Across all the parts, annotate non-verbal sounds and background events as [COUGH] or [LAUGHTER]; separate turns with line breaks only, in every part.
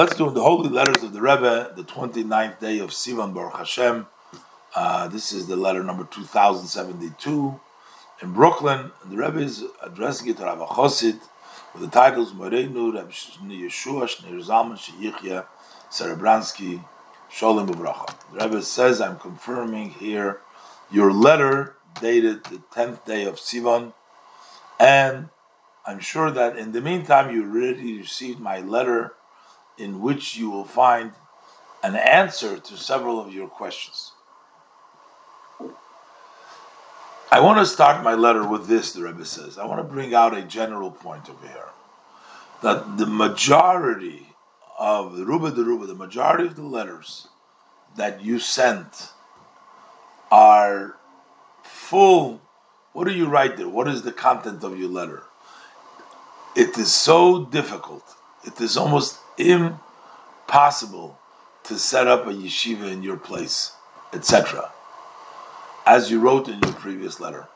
let's do the holy letters of the Rebbe, the 29th day of Sivan Baruch Hashem. Uh, this is the letter number 2072 in Brooklyn. And the Rebbe is addressing it to Rav Chosid with the titles Moreinu, Reb Yeshua, Shneur Zalman, Sheyichya, Serebransky, Sholem B'bracha. The Rebbe says, I'm confirming here your letter dated the 10th day of Sivan, and I'm sure that in the meantime you already received my letter in which you will find an answer to several of your questions. I want to start my letter with this, the Rebbe says. I want to bring out a general point over here. That the majority of the Ruba the Ruba, the majority of the letters that you sent are full. What do you write there? What is the content of your letter? It is so difficult. It is almost impossible to set up a yeshiva in your place, etc. As you wrote in your previous letter.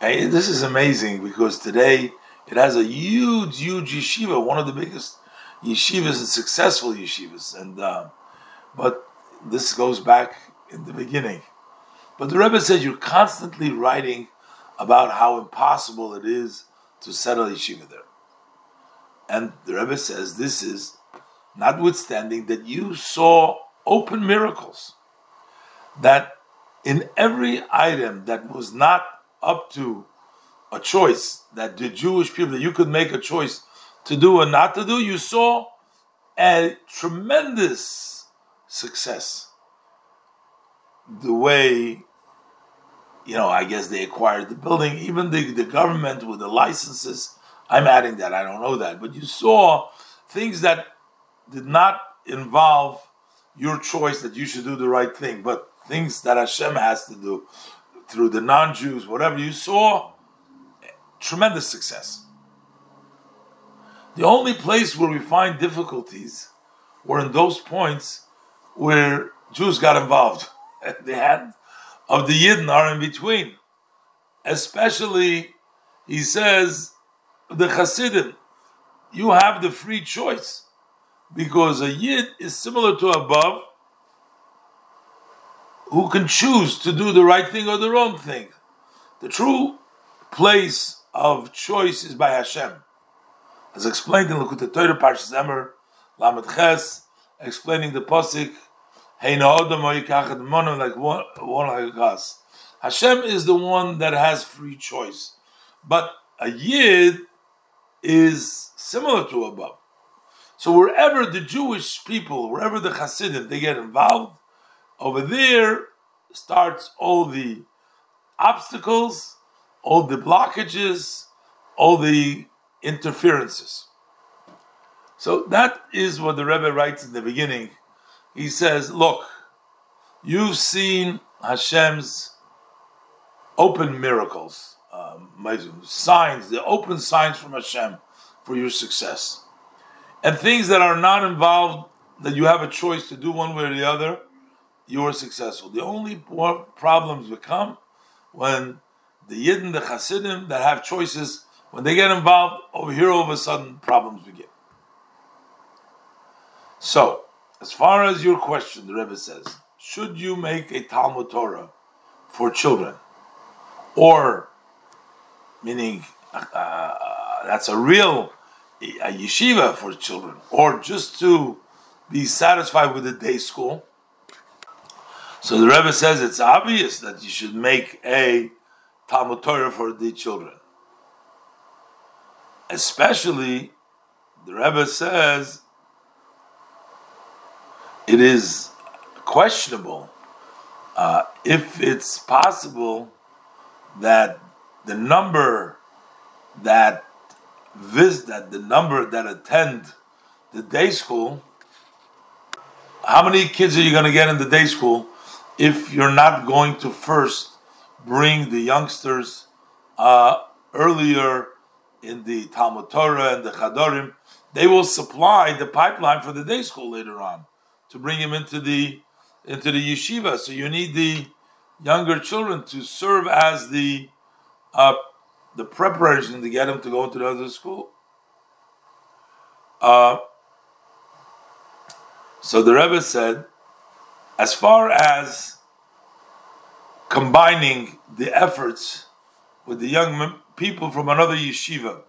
And this is amazing because today it has a huge, huge yeshiva, one of the biggest yeshivas and successful yeshivas. And uh, but this goes back in the beginning. But the Rebbe says you're constantly writing about how impossible it is to settle yeshiva there. And the Rebbe says this is notwithstanding that you saw open miracles, that in every item that was not up to a choice, that the Jewish people, that you could make a choice to do or not to do, you saw a tremendous success. The way, you know, I guess they acquired the building, even the, the government with the licenses. I'm adding that, I don't know that, but you saw things that did not involve your choice that you should do the right thing, but things that Hashem has to do through the non-Jews, whatever you saw, tremendous success. The only place where we find difficulties were in those points where Jews got involved. [LAUGHS] the hand of the Yidden are in between. Especially, he says, the Hasidim, you have the free choice because a yid is similar to above, who can choose to do the right thing or the wrong thing. The true place of choice is by Hashem, as explained in Likutei Torah Parshas Emor Lamed Ches, explaining the pasuk Odom like one one like us. Hashem is the one that has free choice, but a yid is similar to above. So wherever the Jewish people, wherever the Hasidim, they get involved, over there starts all the obstacles, all the blockages, all the interferences. So that is what the Rebbe writes in the beginning. He says, Look, you've seen Hashem's open miracles, um, signs, the open signs from Hashem for your success and things that are not involved, that you have a choice to do one way or the other, you are successful. The only problems become when the Yidden, the Hasidim that have choices, when they get involved, over here all of a sudden problems begin. So, as far as your question, the Rebbe says, should you make a Talmud Torah for children? Or, meaning, uh, that's a real a yeshiva for children, or just to be satisfied with the day school. So the Rebbe says it's obvious that you should make a Talmud Torah for the children. Especially, the Rebbe says it is questionable uh, if it's possible that the number that vis that the number that attend the day school, how many kids are you going to get in the day school if you're not going to first bring the youngsters uh, earlier in the Talmud Torah and the Chadorim? They will supply the pipeline for the day school later on to bring him into the into the yeshiva. So you need the younger children to serve as the uh, the preparation to get him to go to the other school. Uh, So the Rebbe said, as far as combining the efforts with the young people from another yeshiva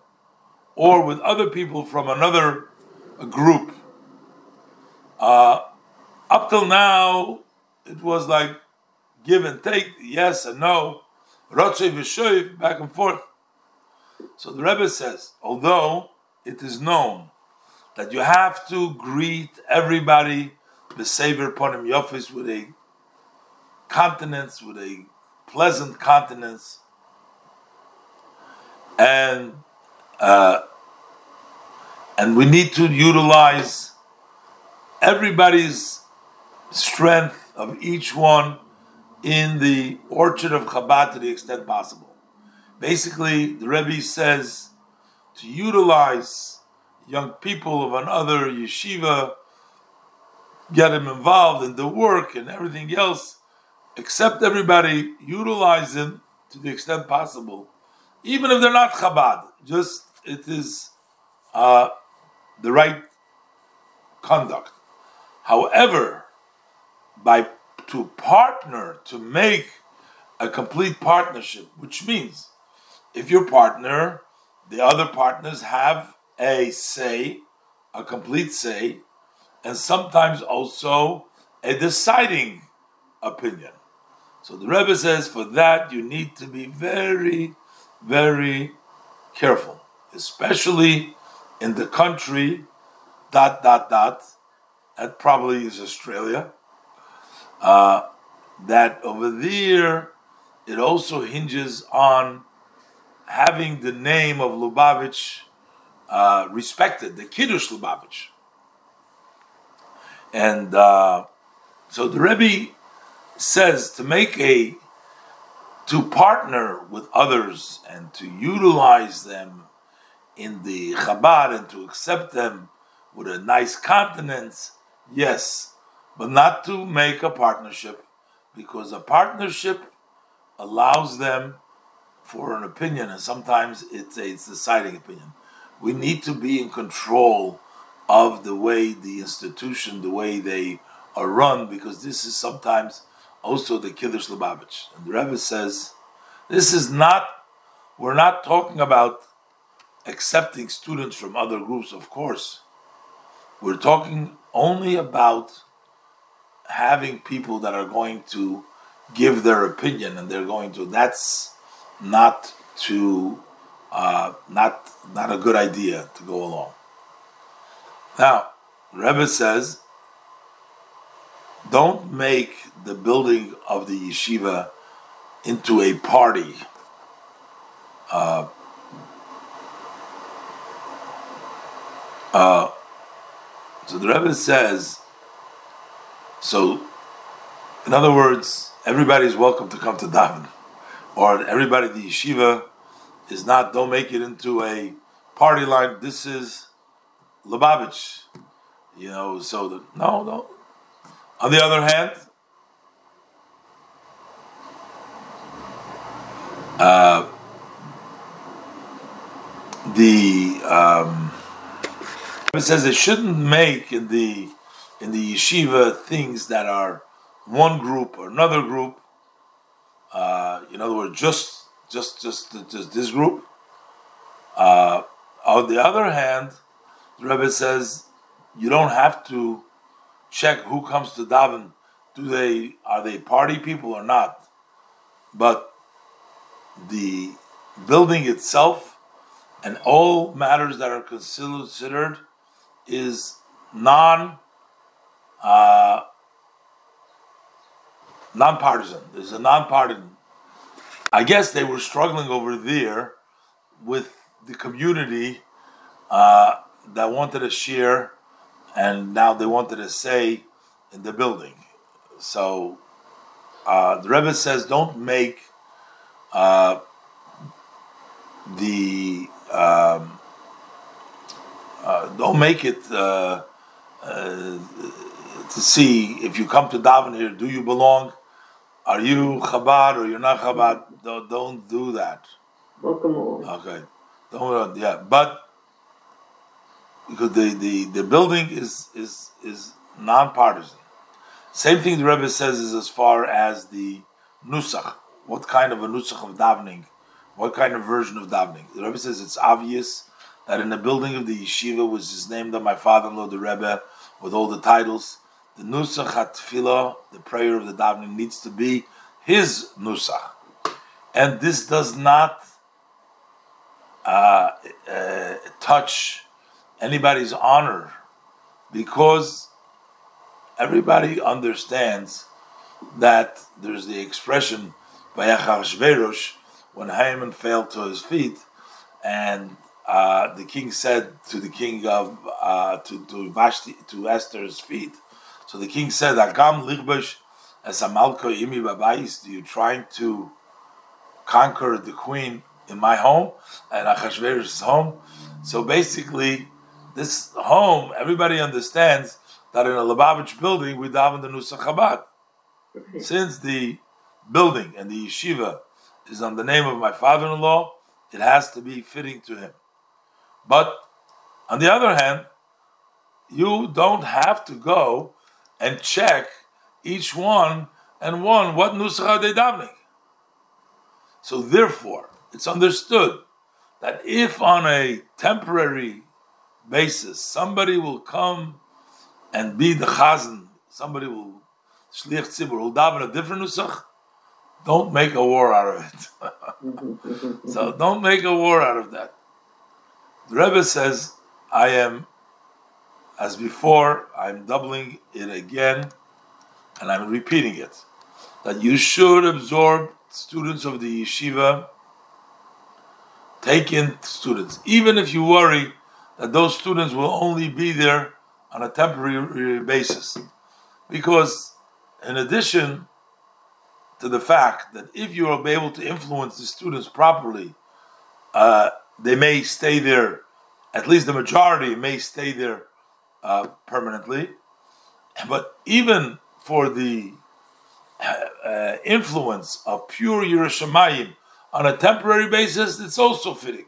or with other people from another group, uh, up till now, it was like give and take, yes and no, rotzei v'shoiv, back and forth. So the Rebbe says, although it is known that you have to greet everybody the sever Ponim Yofis with a countenance, with a pleasant countenance, and uh, and we need to utilize everybody's strength of each one in the orchard of Chabad to the extent possible. Basically, the Rebbe says to utilize young people of another yeshiva, get them involved in the work and everything else, accept everybody, utilize them to the extent possible, even if they're not Chabad. Just it is uh, the right conduct. However, by to partner to make a complete partnership, which means if your partner, the other partners have a say, a complete say, and sometimes also a deciding opinion. So the Rebbe says for that you need to be very, very careful, especially in the country dot dot dot. That probably is Australia. Uh, that over there, it also hinges on having the name of Lubavitch uh, respected, the Kiddush Lubavitch. And uh, so the Rebbe says to make a to partner with others and to utilize them in the Chabad and to accept them with a nice countenance, yes, but not to make a partnership because a partnership allows them for an opinion, and sometimes it's a deciding opinion. We need to be in control of the way the institution, the way they are run, because this is sometimes also the Kiddush Lubavitch. And the Rebbe says, this is not, we're not talking about accepting students from other groups, of course. We're talking only about having people that are going to give their opinion and they're going to, that's not to, uh, not, not a good idea to go along. Now, Rebbe says, don't make the building of the yeshiva into a party. Uh, uh, so the Rebbe says, so in other words, everybody is welcome to come to daven, or everybody the yeshiva is not. Don't make it into a party line. This is Lubavitch, you know. So the, no, no. On the other hand, uh, the um, it says it shouldn't make in the in the yeshiva things that are one group or another group. Uh, in other words, just just just just this group. Uh, on the other hand, the Rebbe says you don't have to check who comes to daven. Do they are they party people or not? But the building itself and all matters that are considered is non uh, non-partisan. There's a non-partisan. I guess they were struggling over there with the community uh, that wanted to share, and now they wanted to say in the building. So uh, the Rebbe says, don't make uh, the um, uh, don't make it uh, uh, to see if you come to daven here. Do you belong? Are you Chabad or you're not Chabad? Don't, don't do that.
Welcome all.
Okay, don't yeah, but because the, the, the building is is is non-partisan. Same thing the Rebbe says is as far as the nusach. What kind of a nusach of davening? What kind of version of davening? The Rebbe says it's obvious that in the building of the yeshiva, which is named on my father-in-law, the Rebbe, with all the titles, the nusach hatfilah, the prayer of the davening, needs to be his nusach, and this does not uh, uh, touch anybody's honor because everybody understands that there's the expression by Achashverosh when Haman fell to his feet, and uh, the king said to the king of uh, to to Vashti to Esther's feet. So the king said, "Agam lichbash as amalko imi babais." You're trying to conquer the queen in my home and Achashverosh's home. So basically, this home, everybody understands that in a Lubavitch building we daven the Nusach Chabad. Since the building and the yeshiva is on the name of my father-in-law, it has to be fitting to him. But on the other hand, you don't have to go and check each one and one what nusach are they davening. So therefore, it's understood that if on a temporary basis somebody will come and be the chazan, somebody will shliach tzibur will daven a different nusach, don't make a war out of it. [LAUGHS] so don't make a war out of that. The Rebbe says, I am, as before, I'm doubling it again, and I'm repeating it, that you should absorb students of the yeshiva, take in students, even if you worry that those students will only be there on a temporary basis. Because, in addition to the fact that if you are able to influence the students properly, uh, they may stay there, at least the majority may stay there uh, permanently. But even for the uh, uh influence of pure yiras shamayim on a temporary basis, it's also fitting.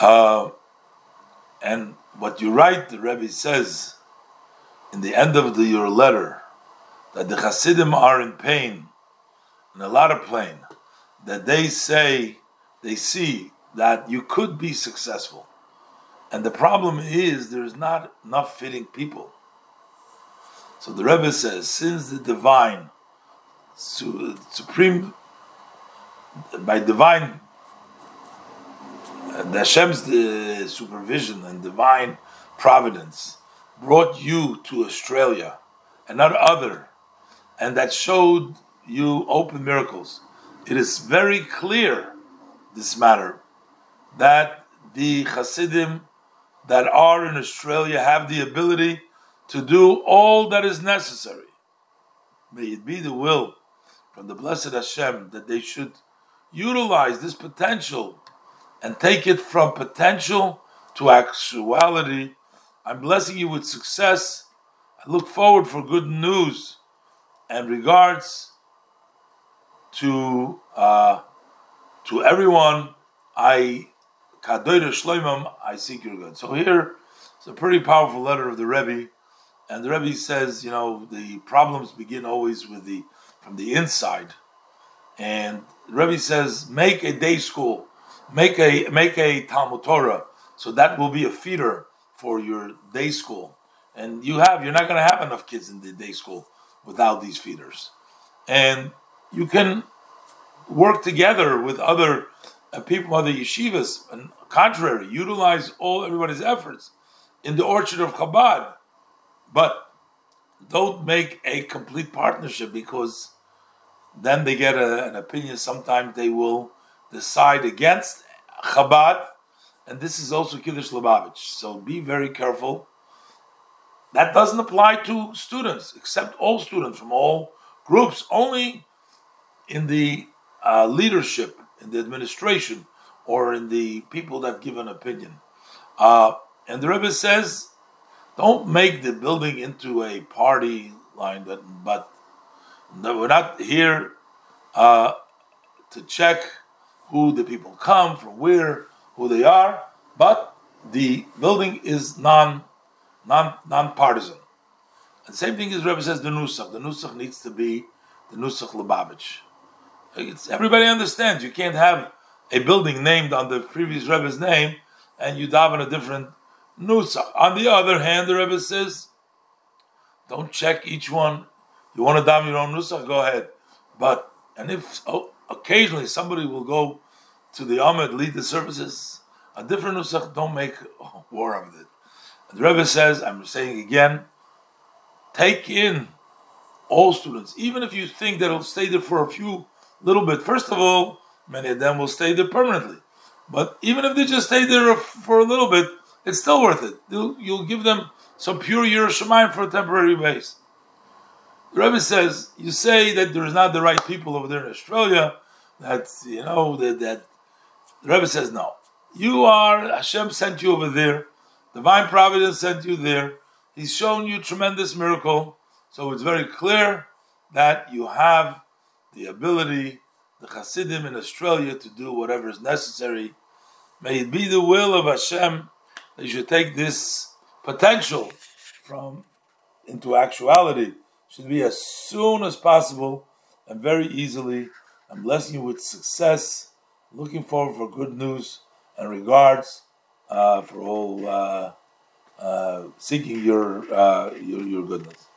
Uh, and what you write, the Rebbe says in the end of the, your letter, that the Hasidim are in pain, in a lot of pain, that they say, they see that you could be successful. And the problem is there's not enough fitting people. So the Rebbe says, since the divine, supreme, by divine, the Hashem's the supervision and divine providence brought you to Australia and not other, and that showed you open miracles. It is very clear, this matter, that the Hasidim that are in Australia have the ability to do all that is necessary. May it be the will from the blessed Hashem that they should utilize this potential and take it from potential to actuality. I'm blessing you with success. I look forward for good news and regards to uh, to everyone. I. I seek your good. So here, it's a pretty powerful letter of the Rebbe, and the Rebbe says, you know, the problems begin always with the from the inside, and the Rebbe says, make a day school, make a make a Talmud Torah, so that will be a feeder for your day school, and you have you're not going to have enough kids in the day school without these feeders, and you can work together with other uh, people, other yeshivas, and contrary, utilize all everybody's efforts in the orchard of Chabad, but don't make a complete partnership because then they get a, an opinion. Sometimes they will decide against Chabad, and this is also Kiddush Lubavitch. So be very careful. That doesn't apply to students, except all students from all groups. Only in the uh, leadership, in the administration, or in the people that give an opinion. Uh, and the Rebbe says, don't make the building into a party line, but, but we're not here uh, to check who the people come, from where, who they are, but the building is non non non-partisan. And same thing as Rebbe says the Nusach. The Nusach needs to be the Nusach Lubavitch. It's, everybody understands you can't have a building named on the previous Rebbe's name and you daven a different Nusach. On the other hand, the Rebbe says, don't check each one. You want to daven your own Nusach, go ahead. But, and if oh, occasionally somebody will go to the amud, lead the services, a different Nusach, don't make [LAUGHS] war of it. And the Rebbe says, I'm saying again, take in all students, even if you think that it'll stay there for a few little bit. First of all, many of them will stay there permanently. But even if they just stay there for a little bit, it's still worth it. You'll, you'll give them some pure yiras shamayim for a temporary base. The Rebbe says, you say that there's not the right people over there in Australia, that, you know, that, that. The Rebbe says, no. You are, Hashem sent you over there, divine providence sent you there, He's shown you tremendous miracle, so it's very clear that you have the ability, the Hasidim in Australia, to do whatever is necessary. May it be the will of Hashem that you should take this potential from into actuality. Should be as soon as possible and very easily. I'm blessing you with success. Looking forward for good news and regards uh, for all uh, uh, seeking your, uh, your your goodness.